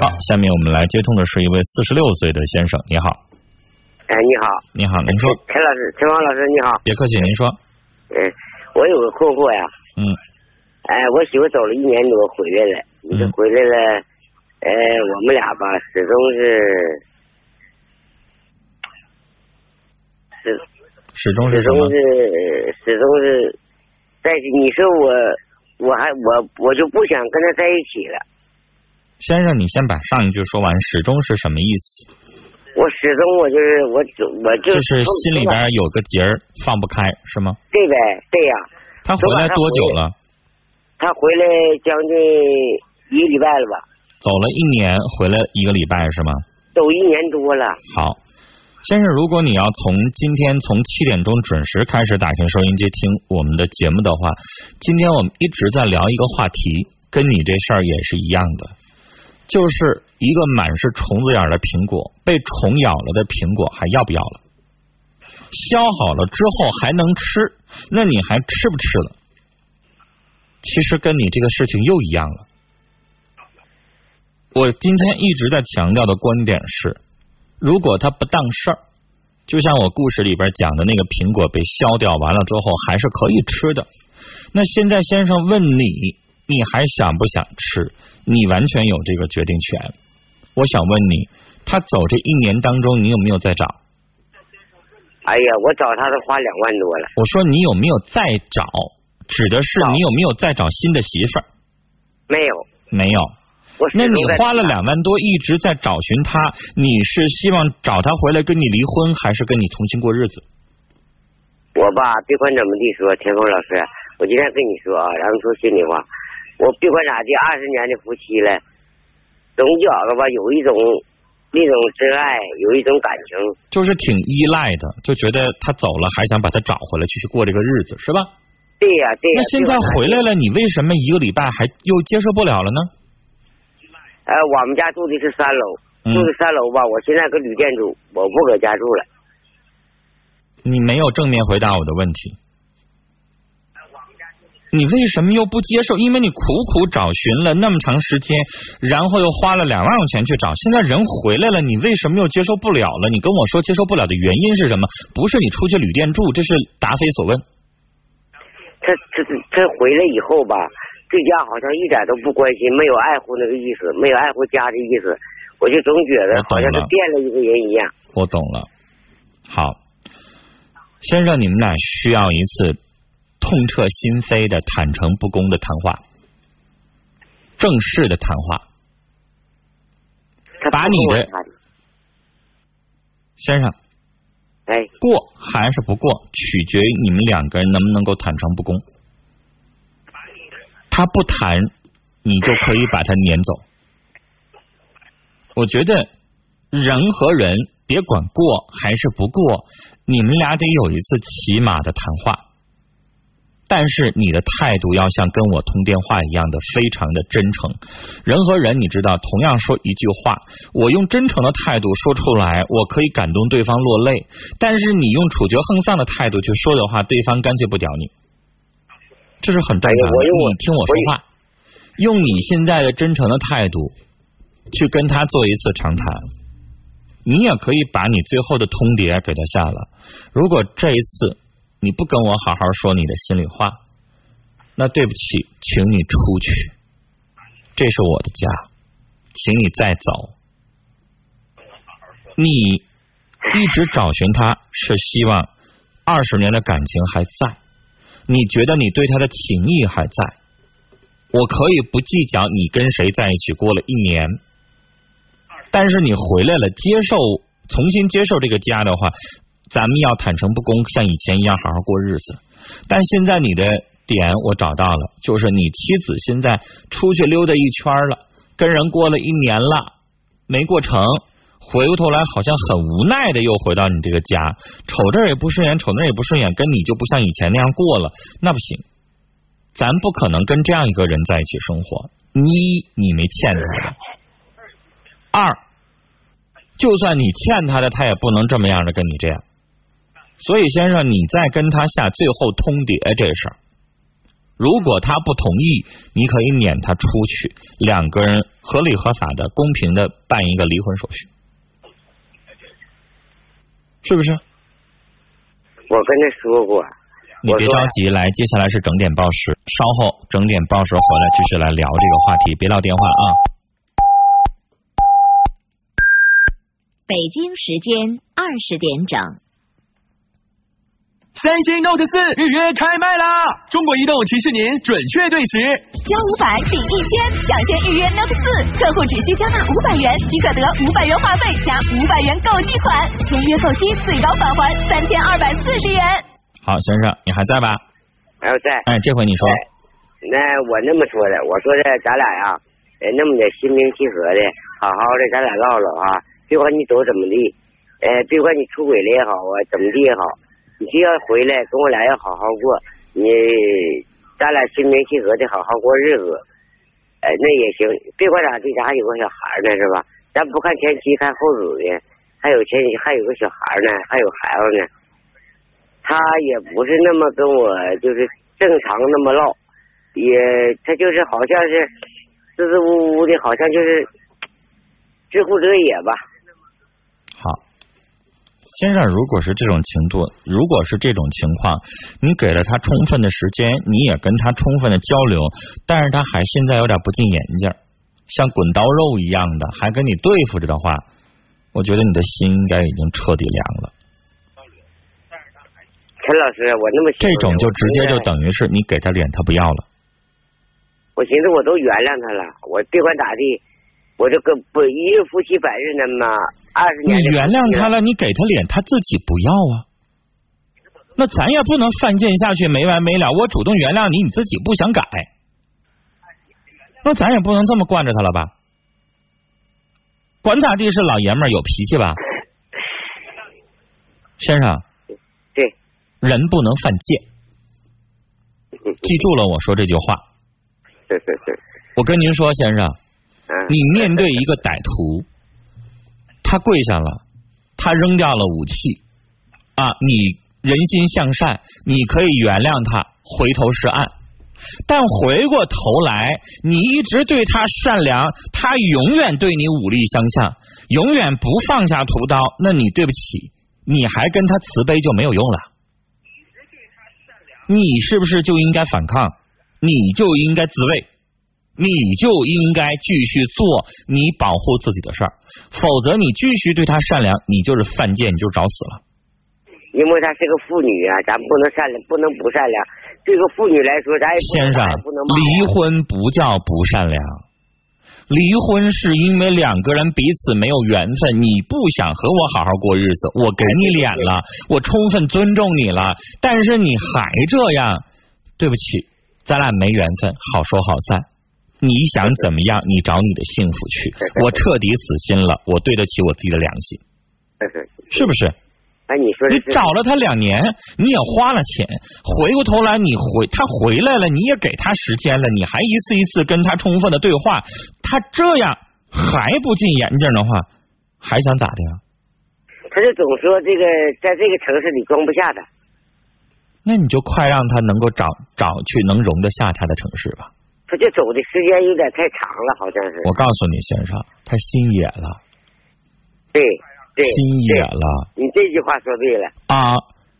好，下面我们来接通的是一位四十六岁的先生，你好。哎，你好。你好，您说。陈老师，陈芳老师，你好。别客气，您说。嗯，我有个困惑呀。嗯。哎，我媳妇走了一年多回来了，你这回来了，哎，我们俩吧，始终是是始终是？始终是始终是在你说我，我还我我就不想跟他在一起了。先生，你先把上一句说完，始终是什么意思？我始终我就是我我就就是心里边有个结儿放不开，是吗？对呗，对呀。他回来多久了？他回来将近一个礼拜了吧？走了一年，回来一个礼拜是吗？走一年多了。好，先生，如果你要从今天从七点钟准时开始打开收音机听我们的节目的话，今天我们一直在聊一个话题，跟你这事儿也是一样的。就是一个满是虫子眼的苹果，被虫咬了的苹果还要不要了？削好了之后还能吃，那你还吃不吃了？其实跟你这个事情又一样了。我今天一直在强调的观点是，如果他不当事儿，就像我故事里边讲的那个苹果被削掉完了之后还是可以吃的。那现在先生问你。你还想不想吃？你完全有这个决定权。我想问你，他走这一年当中，你有没有再找？哎呀，我找他都花两万多了。我说你有没有再找？指的是你有没有再找新的媳妇儿？没有，没有。那你花了两万多一直在找寻他，你是希望找他回来跟你离婚，还是跟你重新过日子？我吧，别管怎么地说，田峰老师，我今天跟你说啊，然后说心里话。我别管咋地，二十年的夫妻了，总觉着吧，有一种那种真爱，有一种感情，就是挺依赖的，就觉得他走了，还想把他找回来，继续过这个日子，是吧？对呀，对呀。那现在回来了，你为什么一个礼拜还又接受不了了呢？呃，我们家住的是三楼，住的三楼吧，我现在搁旅店住，我不搁家住了。你没有正面回答我的问题。你为什么又不接受？因为你苦苦找寻了那么长时间，然后又花了两万块钱去找，现在人回来了，你为什么又接受不了了？你跟我说接受不了的原因是什么？不是你出去旅店住，这是答非所问。他他他回来以后吧，对家好像一点都不关心，没有爱护那个意思，没有爱护家的意思，我就总觉得好像是变了一个人一样。我懂了。好，先生，你们俩需要一次。痛彻心扉的、坦诚不公的谈话，正式的谈话，把你的先生，哎，过还是不过，取决于你们两个人能不能够坦诚不公。他不谈，你就可以把他撵走。我觉得人和人，别管过还是不过，你们俩得有一次起码的谈话。但是你的态度要像跟我通电话一样的非常的真诚。人和人，你知道，同样说一句话，我用真诚的态度说出来，我可以感动对方落泪；但是你用处决横丧的态度去说的话，对方干脆不屌你。这是很正常的。你听我说话，用你现在的真诚的态度去跟他做一次长谈，你也可以把你最后的通牒给他下了。如果这一次。你不跟我好好说你的心里话，那对不起，请你出去。这是我的家，请你再走。你一直找寻他，是希望二十年的感情还在，你觉得你对他的情谊还在。我可以不计较你跟谁在一起过了一年，但是你回来了，接受重新接受这个家的话。咱们要坦诚不公，像以前一样好好过日子。但现在你的点我找到了，就是你妻子现在出去溜达一圈了，跟人过了一年了，没过成，回过头来好像很无奈的又回到你这个家，瞅这也不顺眼，瞅那也不顺眼，跟你就不像以前那样过了，那不行，咱不可能跟这样一个人在一起生活。一，你没欠他。的；二，就算你欠他的，他也不能这么样的跟你这样。所以，先生，你再跟他下最后通牒这事儿，如果他不同意，你可以撵他出去，两个人合理合法的、公平的办一个离婚手续，是不是？我跟他说过，你别着急，来，接下来是整点报时，稍后整点报时回来继续来聊这个话题，别撂电话啊。北京时间二十点整。三星 Note 四预约开卖啦！中国移动提示您准确对时，交五百抵一千，抢先预约 Note 四，客户只需交纳五百元即可得五百元话费加五百元购机款，签约购机最高返还三千二百四十元。好，先生，你还在吧？还在。哎，这回你说。那我那么说的，我说的，咱俩呀，哎，那么的心平气和的，好好的，咱俩唠唠啊，别管你走怎么地，哎，别管你出轨了也好啊，怎么地也好。你就要回来跟我俩要好好过，你咱俩心平气和的好好过日子，哎，那也行。别管咋地，咱还有个小孩呢，是吧？咱不看前妻看后子的，还有前还有个小孩呢，还有孩子呢。他也不是那么跟我就是正常那么唠，也他就是好像是支支吾吾的，好像就是知乎者也吧。先生，如果是这种情度，如果是这种情况，你给了他充分的时间，你也跟他充分的交流，但是他还现在有点不进眼镜，像滚刀肉一样的，还跟你对付着的话，我觉得你的心应该已经彻底凉了。陈老师，我那么这种就直接就等于是你给他脸，他不要了。我寻思我都原谅他了，我别管咋地，我这个不一日夫妻百日恩嘛。你原谅他了，你给他脸，他自己不要啊。那咱也不能犯贱下去，没完没了。我主动原谅你，你自己不想改，那咱也不能这么惯着他了吧？管咋地是老爷们儿，有脾气吧？先生，对，人不能犯贱，记住了我说这句话。我跟您说，先生，你面对一个歹徒。他跪下了，他扔掉了武器啊！你人心向善，你可以原谅他，回头是岸。但回过头来，你一直对他善良，他永远对你武力相向，永远不放下屠刀。那你对不起，你还跟他慈悲就没有用了。你是不是就应该反抗？你就应该自卫。你就应该继续做你保护自己的事儿，否则你继续对他善良，你就是犯贱，你就找死了。因为她是个妇女啊，咱不能善良，不能不善良。对个妇女来说，咱也先生，离婚不叫不善良，离婚是因为两个人彼此没有缘分，你不想和我好好过日子，我给你脸了，我充分尊重你了，但是你还这样，对不起，咱俩没缘分，好说好散。你想怎么样？你找你的幸福去。我彻底死心了，我对得起我自己的良心，是不是？哎，你说你找了他两年，你也花了钱，回过头来你回他回来了，你也给他时间了，你还一次一次跟他充分的对话，他这样还不进眼镜的话，还想咋的呀？他就总说这个在这个城市里装不下他，那你就快让他能够找找去能容得下他的城市吧。他就走的时间有点太长了，好像是。我告诉你，先生，他心野了。对对。心野了。你这句话说对了。啊，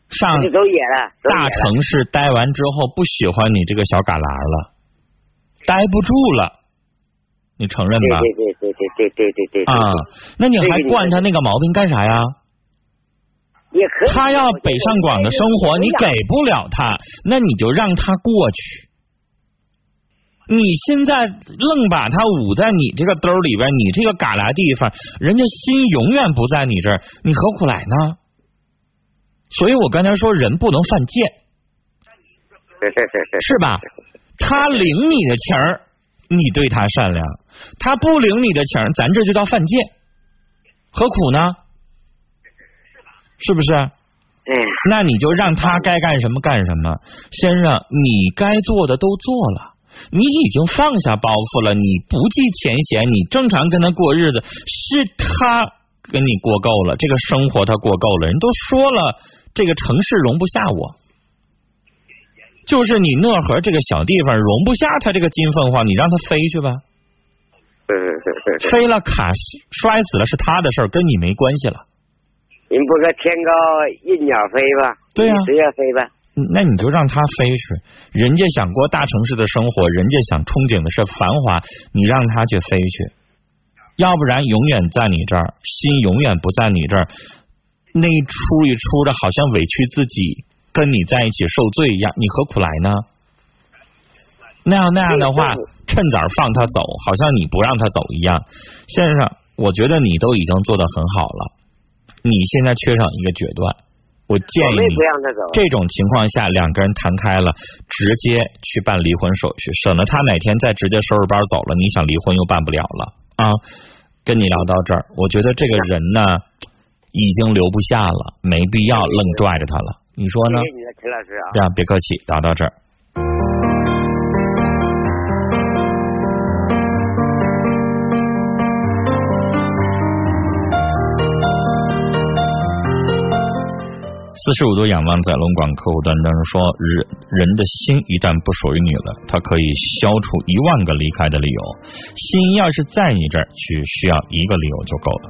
上都野了。大城市待完之后，不喜欢你这个小旮旯了，待不住了。你承认吧？对对对对对对对对。啊，那你还惯他那个毛病干啥呀？也可以。他要北上广的生活，你给不了他，那你就让他过去。你现在愣把他捂在你这个兜里边，你这个旮旯地方，人家心永远不在你这儿，你何苦来呢？所以我刚才说，人不能犯贱，是吧？他领你的情儿，你对他善良；他不领你的情儿，咱这就叫犯贱，何苦呢？是不是？嗯那你就让他该干什么干什么，先生，你该做的都做了。你已经放下包袱了，你不计前嫌，你正常跟他过日子，是他跟你过够了，这个生活他过够了。人都说了，这个城市容不下我，就是你讷河这个小地方容不下他这个金凤凰，你让他飞去吧。飞了卡摔死了是他的事儿，跟你没关系了。人不说天高任鸟飞吧？对呀你随便飞吧。那你就让他飞去，人家想过大城市的生活，人家想憧憬的是繁华，你让他去飞去，要不然永远在你这儿，心永远不在你这儿，那一出一出的，好像委屈自己，跟你在一起受罪一样，你何苦来呢？那样那样的话，趁早放他走，好像你不让他走一样。先生，我觉得你都已经做得很好了，你现在缺少一个决断。我建议你。这种情况下，两个人谈开了，直接去办离婚手续，省得他哪天再直接收拾包走了，你想离婚又办不了了啊！跟你聊到这儿，我觉得这个人呢，已经留不下了，没必要愣拽着他了，你说呢谢？谢你的，陈老师啊。对啊，别客气，聊到这儿。四十五度仰望在龙广客户端当中说，人人的心一旦不属于你了，它可以消除一万个离开的理由。心要是在你这儿，只需要一个理由就够了。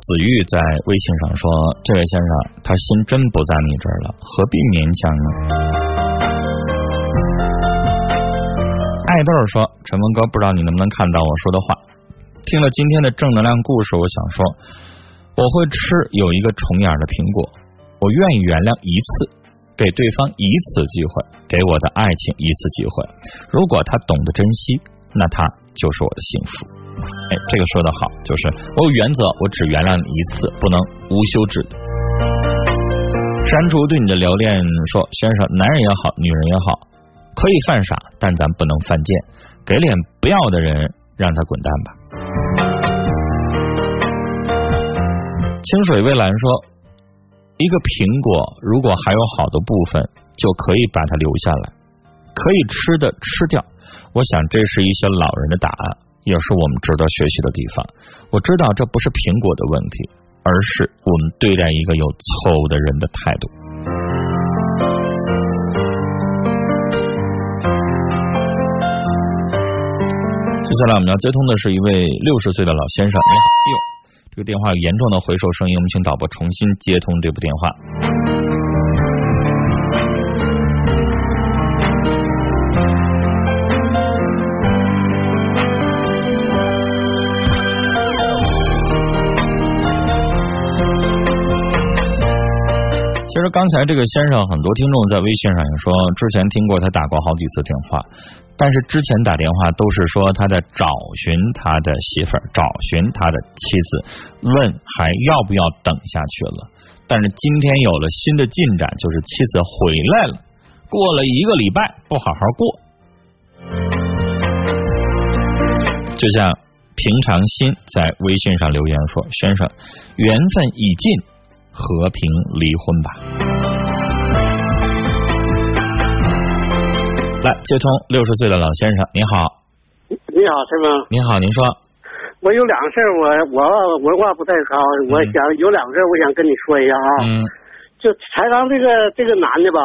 子玉在微信上说：“这位先生，他心真不在你这儿了，何必勉强呢？”爱豆说：“陈文哥，不知道你能不能看到我说的话？听了今天的正能量故事，我想说，我会吃有一个重眼的苹果，我愿意原谅一次，给对方一次机会，给我的爱情一次机会。如果他懂得珍惜，那他就是我的幸福。”哎，这个说的好，就是我有原则，我只原谅你一次，不能无休止的。删除对你的留恋说，先生，男人也好，女人也好，可以犯傻，但咱不能犯贱。给脸不要的人，让他滚蛋吧。清水蔚蓝说，一个苹果如果还有好的部分，就可以把它留下来，可以吃的吃掉。我想这是一些老人的答案。也是我们值得学习的地方。我知道这不是苹果的问题，而是我们对待一个有错误的人的态度。接下来我们要接通的是一位六十岁的老先生，你好，哎呦，这个电话有严重的回收声音，我们请导播重新接通这部电话。刚才这个先生，很多听众在微信上也说，之前听过他打过好几次电话，但是之前打电话都是说他在找寻他的媳妇儿，找寻他的妻子，问还要不要等下去了。但是今天有了新的进展，就是妻子回来了，过了一个礼拜不好好过，就像平常心在微信上留言说：“先生，缘分已尽。”和平离婚吧。来接通六十岁的老先生，你好，你好，陈峰。你好，您说，我有两个事儿，我我文化不太高，我想有两个事儿，我想跟你说一下啊。嗯就才刚这个这个男的吧，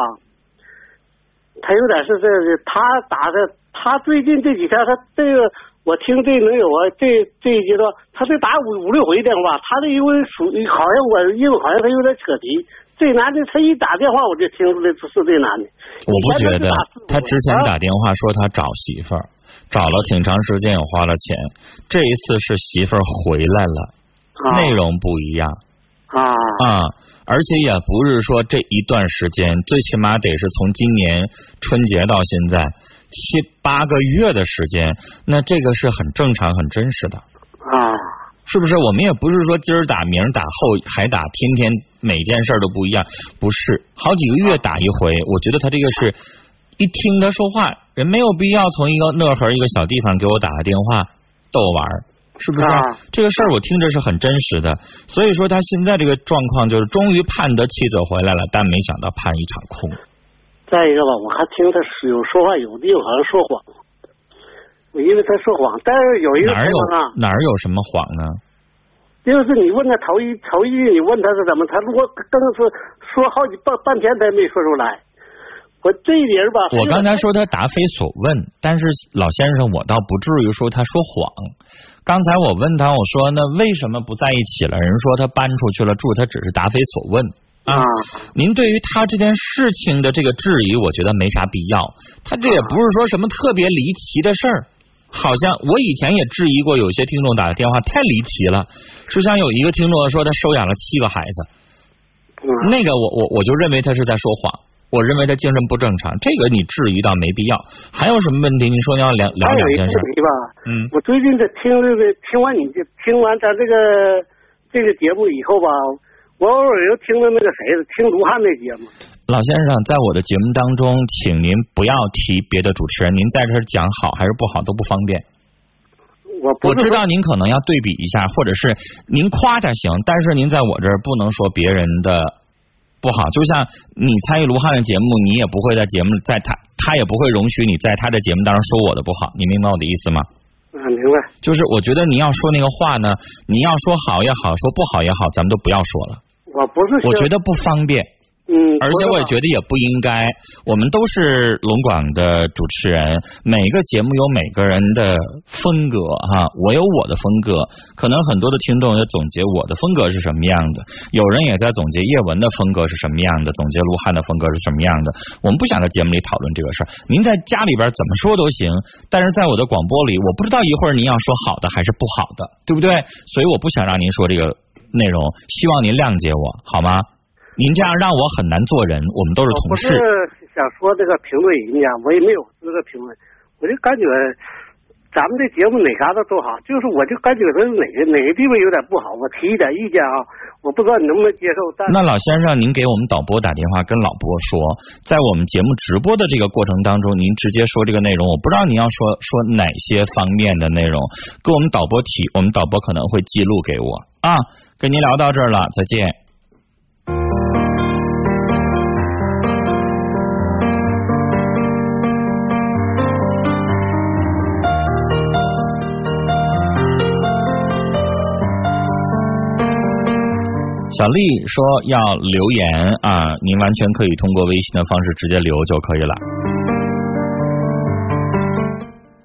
他有点是这个，他打的，他最近这几天他这个，我听这能有啊，这这一阶段，他这打五五六回电话，他这因为属于好像我因为好像他有点扯皮，这男的他一打电话我就听出来是是这男的。我不觉得他之前啊打电话说他找媳妇儿，找了挺长时间也花了钱，这一次是媳妇儿回来了，啊内容不一样啊啊。而且也不是说这一段时间，最起码得是从今年春节到现在七八个月的时间，那这个是很正常、很真实的。啊是不是？我们也不是说今儿打、明儿打、后还打，天天每件事儿都不一样，不是，好几个月打一回。我觉得他这个是一听他说话，人没有必要从一个讷河一个小地方给我打个电话，逗玩儿，是不是？啊这个事儿我听着是很真实的，所以说他现在这个状况就是终于盼得妻子回来了，但没想到盼一场空。再一个吧，我还听他有说话，有的地方好像说谎，我因为他说谎，但是有一个哪儿有哪儿有什么谎呢？就是你问他头一头一句，你问他是怎么，他如果更是说好几半半天，他也没说出来。我这一点吧，我刚才说他答非所问，但是老先生，我倒不至于说他说谎。刚才我问他，我说那为什么不在一起了？人说他搬出去了住，他只是答非所问啊。啊您对于他这件事情的这个质疑，我觉得没啥必要。他这也不是说什么特别离奇的事儿，好像我以前也质疑过，有些听众打的电话太离奇了，就像有一个听众说他收养了七个孩子，嗯。那个我我我就认为他是在说谎，我认为他精神不正常，这个你质疑倒没必要。还有什么问题？你说你要聊聊两件事，题吧，嗯。我最近在听这个，听完你这听完咱这个这个节目以后吧，我偶尔又听了那个谁的，听卢汉那节目。老先生，在我的节目当中，请您不要提别的主持人，您在这儿讲好还是不好都不方便。我不我知道您可能要对比一下，或者是您夸他行，但是您在我这儿不能说别人的不好。就像你参与卢汉的节目，你也不会在节目在他他也不会容许你在他的节目当中说我的不好，你明白我的意思吗？啊，明白。就是我觉得你要说那个话呢，你要说好也好，说不好也好，咱们都不要说了。我不是我觉得不方便。嗯，而且我也觉得也不应该，我们都是龙广的主持人，每个节目有每个人的风格哈，我有我的风格，可能很多的听众也总结我的风格是什么样的，有人也在总结叶文的风格是什么样的，总结卢汉的风格是什么样的。我们不想在节目里讨论这个事儿，您在家里边怎么说都行，但是在我的广播里，我不知道一会儿您要说好的还是不好的，对不对？所以我不想让您说这个内容，希望您谅解我好吗？您这样让我很难做人，我们都是同事。是想说这个评论人家，我也没有资格评论，我就感觉咱们这节目哪嘎达都好，就是我就感觉他哪个哪个地方有点不好，我提一点意见啊，我不知道你能不能接受，但那老先生，您给我们导播打电话跟老播说，在我们节目直播的这个过程当中，您直接说这个内容，我不知道您要说说哪些方面的内容，跟我们导播提，我们导播可能会记录给我啊。跟您聊到这儿了，再见。小丽说要留言啊，您完全可以通过微信的方式直接留就可以了。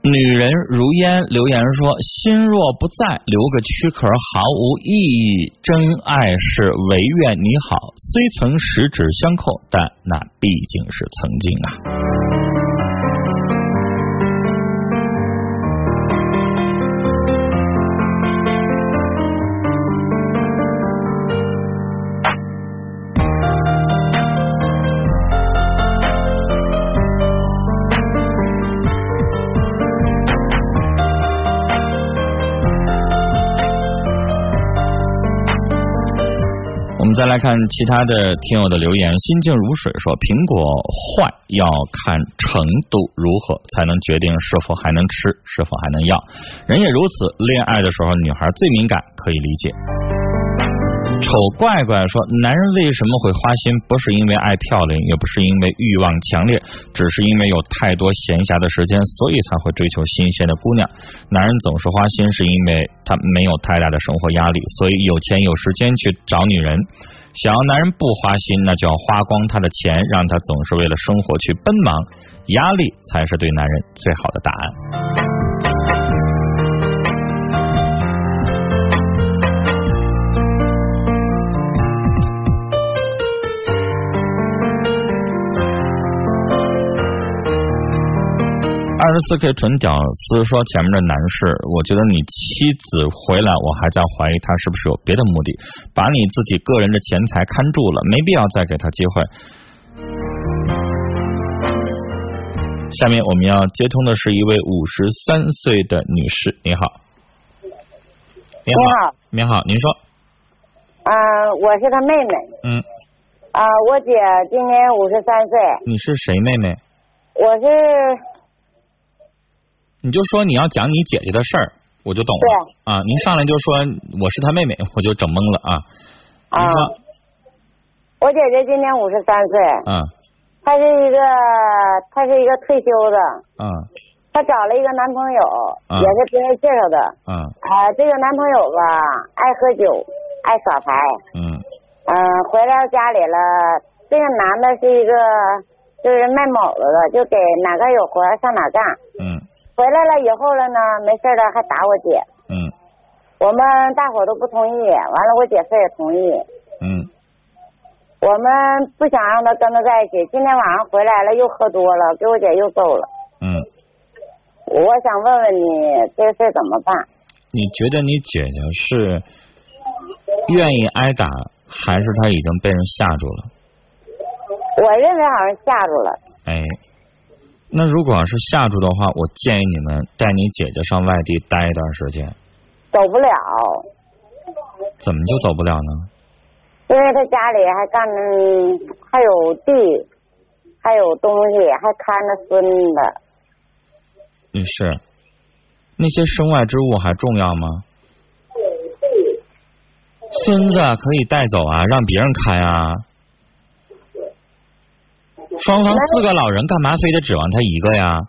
女人如烟留言说：“心若不在，留个躯壳毫无意义。真爱是唯愿你好，虽曾十指相扣，但那毕竟是曾经啊。”来看其他的听友的留言，心静如水说：“苹果坏要看程度如何，才能决定是否还能吃，是否还能要。人也如此，恋爱的时候女孩最敏感，可以理解。”丑怪怪说：“男人为什么会花心？不是因为爱漂亮，也不是因为欲望强烈，只是因为有太多闲暇的时间，所以才会追求新鲜的姑娘。男人总是花心，是因为他没有太大的生活压力，所以有钱有时间去找女人。想要男人不花心，那就要花光他的钱，让他总是为了生活去奔忙，压力才是对男人最好的答案。”十四 K 纯屌丝说：“前面的男士，我觉得你妻子回来，我还在怀疑他是不是有别的目的，把你自己个人的钱财看住了，没必要再给他机会。”下面我们要接通的是一位五十三岁的女士，你好，你你好，你好，您说，啊、我是她妹妹，嗯，啊、我姐今年五十三岁，你是谁妹妹？我是你就说你要讲你姐姐的事儿，我就懂了。啊，您上来就说我是她妹妹，我就整懵了啊。啊。我姐姐今年五十三岁。嗯。她是一个，她是一个退休的。嗯。她找了一个男朋友，也是别人介绍的。嗯。啊，这个男朋友吧，爱喝酒，爱耍牌。嗯。嗯，回到家里了，这个男的是一个，就是卖卯子的，就给哪个有活上哪干。嗯。回来了以后了呢，没事了还打我姐。嗯。我们大伙都不同意，完了我姐夫也同意。嗯。我们不想让他跟他在一起。今天晚上回来了，又喝多了，给我姐又揍了。嗯。我想问问你，这事怎么办？你觉得你姐姐是愿意挨打，还是她已经被人吓住了？我认为好像吓住了。哎。那如果要是吓住的话，我建议你们带你姐姐上外地待一段时间。走不了。怎么就走不了呢？因为他家里还干着，还有地，还有东西，还看着孙子。女士，那些身外之物还重要吗？孙子可以带走啊，让别人看啊。双方四个老人干嘛非得指望他一个呀？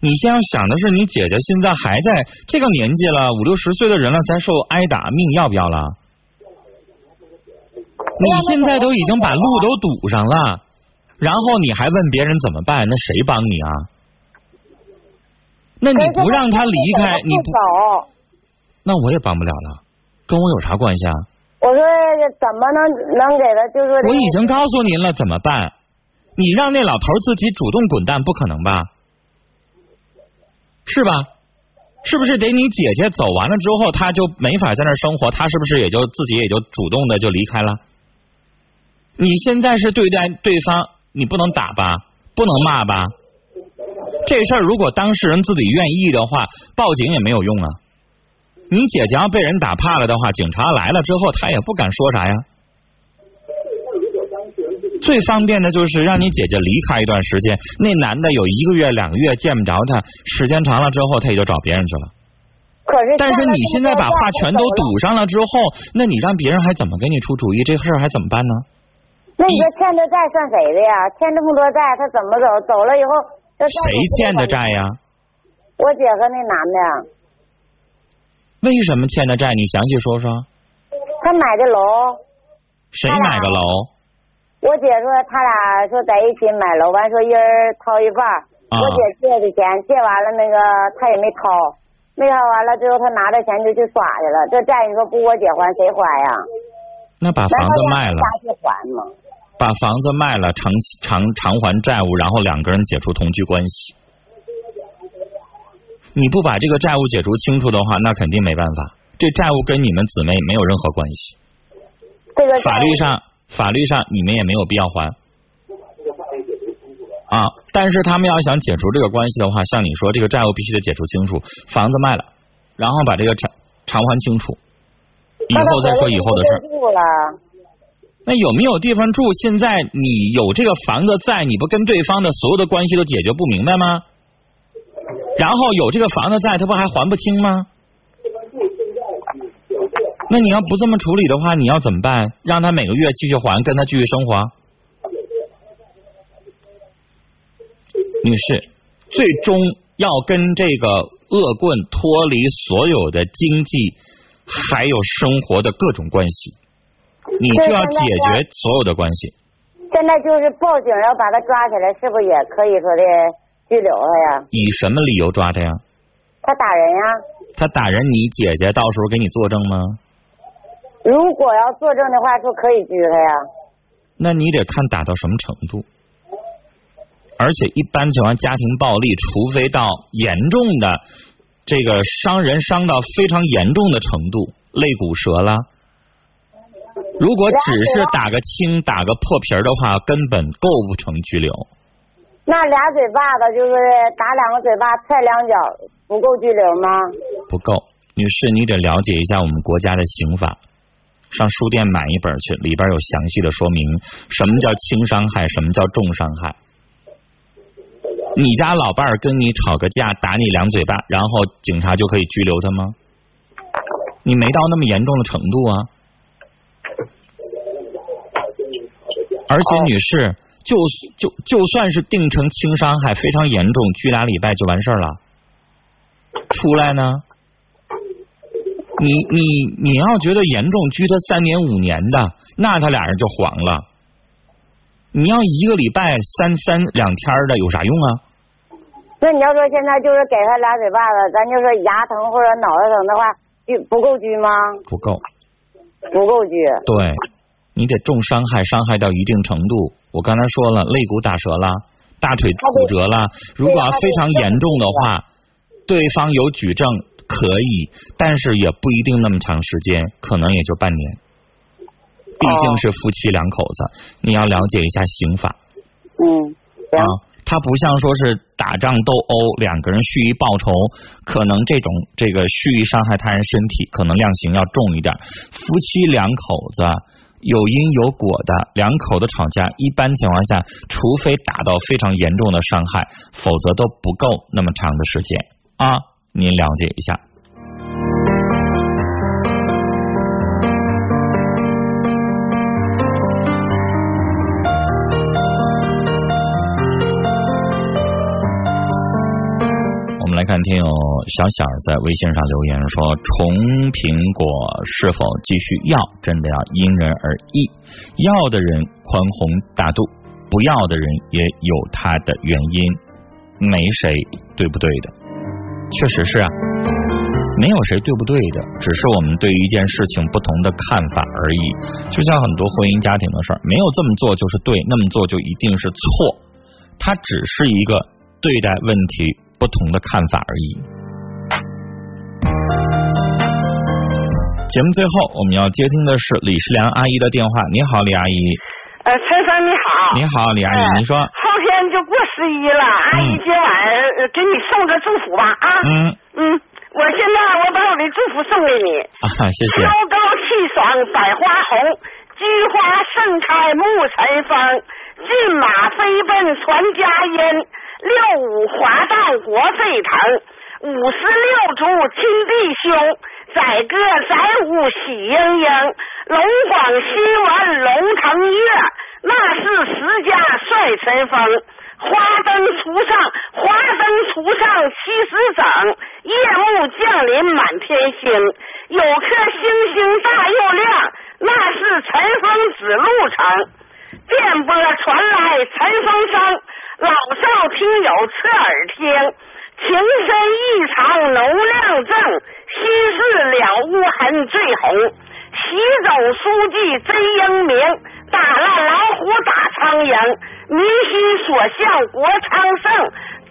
你现在想的是你姐姐现在还在这个年纪了，五六十岁的人了，再受挨打，命要不要了？你现在都已经把路都堵上了，然后你还问别人怎么办？那谁帮你啊？那你不让他离开，你不，那我也帮不了了，跟我有啥关系啊？我说怎么能能给他？就说我已经告诉您了，怎么办？你让那老头自己主动滚蛋，不可能吧？是吧？是不是得你姐姐走完了之后，他就没法在那生活？他是不是也就自己也就主动的就离开了？你现在是对待对方，你不能打吧，不能骂吧？这事儿如果当事人自己愿意的话，报警也没有用啊。你姐姐要被人打怕了的话，警察来了之后，他也不敢说啥呀。最方便的就是让你姐姐离开一段时间，那男的有一个月、两个月见不着她，时间长了之后，他也就找别人去了。可是，但是你现在把话全都堵上了之后，那你让别人还怎么给你出主意？这事儿还怎么办呢？那你说欠的债算谁的呀？欠这么多债，他怎么走？走了以后，谁欠的债呀？我姐和那男的。为什么欠的债？你详细说说。他买的楼。谁买的楼？我姐说他俩说在一起买楼，完说一人掏一半。我姐借的钱，借完了那个他也没掏，没掏完了之后他拿着钱就去耍去了。这债你说不我姐还谁还呀？那把房子卖了。去还吗？把房子卖了偿偿偿还债务，然后两个人解除同居关系。你不把这个债务解除清楚的话，那肯定没办法。这债务跟你们姊妹没有任何关系。这个法律上。法律上你们也没有必要还啊，但是他们要想解除这个关系的话，像你说这个债务必须得解除清楚，房子卖了，然后把这个偿偿还清楚，以后再说以后的事儿。那有没有地方住？现在你有这个房子在，你不跟对方的所有的关系都解决不明白吗？然后有这个房子在，他不还还不清吗？那你要不这么处理的话，你要怎么办？让他每个月继续还，跟他继续生活？女士，最终要跟这个恶棍脱离所有的经济还有生活的各种关系，你就要解决所有的关系。现在就是报警要把他抓起来，是不是也可以说的拘留他呀？以什么理由抓他呀？他打人呀？他打人，你姐姐到时候给你作证吗？如果要作证的话，就可以拘他呀。那你得看打到什么程度，而且一般情况家庭暴力，除非到严重的这个伤人伤到非常严重的程度，肋骨折了。如果只是打个青、打个破皮儿的话，根本构不成拘留。那俩嘴巴子就是打两个嘴巴，踹两脚，不够拘留吗？不够，女士，你得了解一下我们国家的刑法。上书店买一本去，里边有详细的说明，什么叫轻伤害，什么叫重伤害。你家老伴儿跟你吵个架，打你两嘴巴，然后警察就可以拘留他吗？你没到那么严重的程度啊。而且，女士，就就就算是定成轻伤害，非常严重，拘俩礼拜就完事儿了。出来呢？你你你要觉得严重，拘他三年五年的，那他俩人就黄了。你要一个礼拜三三两天的，有啥用啊？那你要说现在就是给他俩嘴巴子，咱就说牙疼或者脑袋疼的话，拘不够拘吗？不够，不够拘。对，你得重伤害，伤害到一定程度。我刚才说了，肋骨打折了，大腿骨折了。如果要非常严重的话，对方有举证可以，但是也不一定那么长时间，可能也就半年。毕竟是夫妻两口子，你要了解一下刑法。嗯。啊，他不像说是打仗斗殴，两个人蓄意报仇，可能这种这个蓄意伤害他人身体，可能量刑要重一点。夫妻两口子有因有果的，两口子吵架，一般情况下，除非打到非常严重的伤害，否则都不够那么长的时间啊。您了解一下。我们来看，听友小小在微信上留言说：“重苹果是否继续要，真的要因人而异。要的人宽宏大度，不要的人也有他的原因，没谁对不对的。确实是啊，没有谁对不对的，只是我们对于一件事情不同的看法而已。就像很多婚姻家庭的事儿，没有这么做就是对，那么做就一定是错。它只是一个对待问题。”不同的看法而已。节目最后，我们要接听的是李世良阿姨的电话。你好，李阿姨。呃，陈生你好。你好，李阿姨，您说。后天就过十一了，阿姨今晚给你送个祝福吧啊。嗯。嗯，我现在我把我的祝福送给你。啊，谢谢。秋高气爽，百花红，菊花盛开沐晨风，骏马飞奔传佳音。六五华诞国沸腾，五十六族亲弟兄，载歌载舞喜盈盈，龙广新闻龙腾跃，那是十家帅陈锋。花灯初上，花灯初上七时整，夜幕降临满天星，有颗星星大又亮，那是陈锋指路程。电波传来陈风声。老少听友侧耳听，情深意长浓亮正，心事了无痕最红。习总书记真英明，打了老虎打苍蝇，民心所向国昌盛，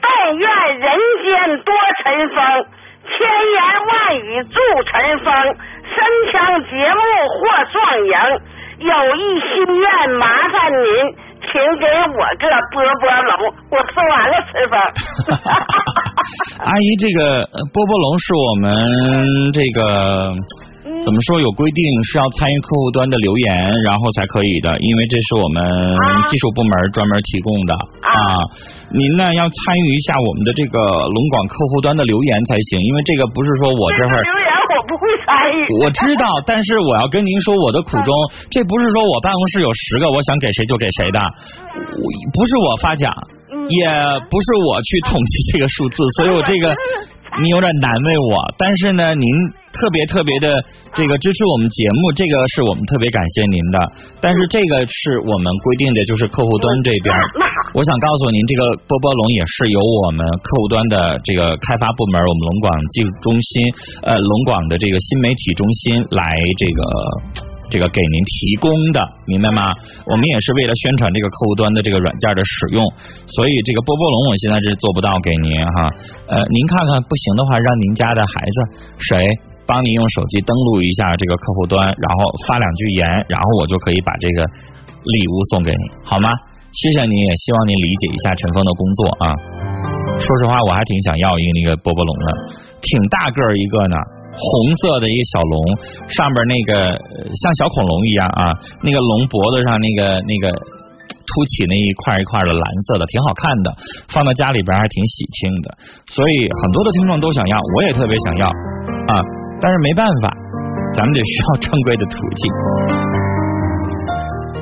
但愿人间多尘风，千言万语祝尘风，声腔节目获壮赢，有一心愿麻烦您。请给我个波波龙，我送完了吃饭。阿姨，这个波波龙是我们这个怎么说有规定是要参与客户端的留言，然后才可以的，因为这是我们技术部门专门提供的啊。您呢要参与一下我们的这个龙广客户端的留言才行，因为这个不是说我这会儿。不会参与，我知道，但是我要跟您说我的苦衷，这不是说我办公室有十个，我想给谁就给谁的，不是我发奖，也不是我去统计这个数字，所以我这个。你有点难为我，但是呢，您特别特别的这个支持我们节目，这个是我们特别感谢您的。但是这个是我们规定的，就是客户端这边。我想告诉您，这个波波龙也是由我们客户端的这个开发部门，我们龙广技术中心，呃，龙广的这个新媒体中心来这个。这个给您提供的，明白吗？我们也是为了宣传这个客户端的这个软件的使用，所以这个波波龙我现在是做不到给您哈。呃，您看看不行的话，让您家的孩子谁帮您用手机登录一下这个客户端，然后发两句言，然后我就可以把这个礼物送给你，好吗？谢谢您，也希望您理解一下陈峰的工作啊。说实话，我还挺想要一个那个波波龙的，挺大个儿一个呢。红色的一个小龙，上边那个像小恐龙一样啊，那个龙脖子上那个那个凸起那一块一块的蓝色的，挺好看的，放到家里边还挺喜庆的。所以很多的听众都想要，我也特别想要啊，但是没办法，咱们得需要正规的途径。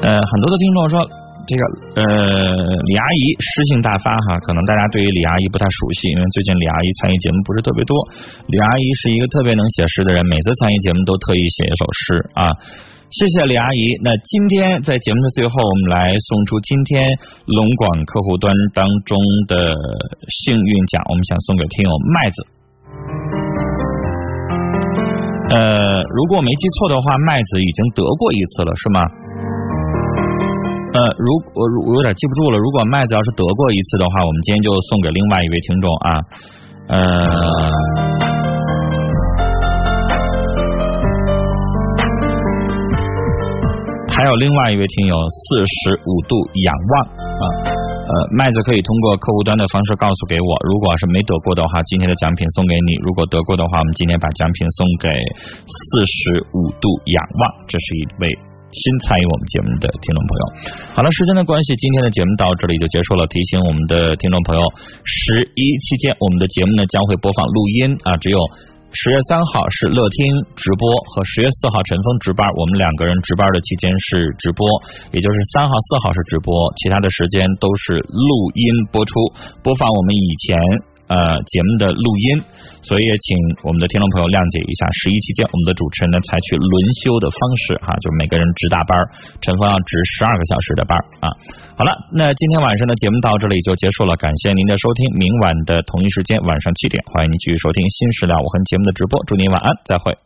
呃，很多的听众说。这个呃，李阿姨诗性大发哈，可能大家对于李阿姨不太熟悉，因为最近李阿姨参与节目不是特别多。李阿姨是一个特别能写诗的人，每次参与节目都特意写一首诗啊。谢谢李阿姨。那今天在节目的最后，我们来送出今天龙广客户端当中的幸运奖，我们想送给听友麦子。呃，如果我没记错的话，麦子已经得过一次了，是吗？呃，如我我有点记不住了。如果麦子要是得过一次的话，我们今天就送给另外一位听众啊。呃，还有另外一位听友四十五度仰望啊。呃，麦子可以通过客户端的方式告诉给我。如果是没得过的话，今天的奖品送给你；如果得过的话，我们今天把奖品送给四十五度仰望。这是一位。新参与我们节目的听众朋友，好了，时间的关系，今天的节目到这里就结束了。提醒我们的听众朋友，十一期间我们的节目呢将会播放录音啊，只有十月三号是乐听直播和十月四号陈峰值班，我们两个人值班的期间是直播，也就是三号、四号是直播，其他的时间都是录音播出，播放我们以前。呃，节目的录音，所以也请我们的听众朋友谅解一下。十一期间，我们的主持人呢采取轮休的方式哈，就是每个人值大班，陈峰要值十二个小时的班啊。好了，那今天晚上的节目到这里就结束了，感谢您的收听。明晚的同一时间，晚上七点，欢迎您继续收听新时了我和节目的直播。祝您晚安，再会。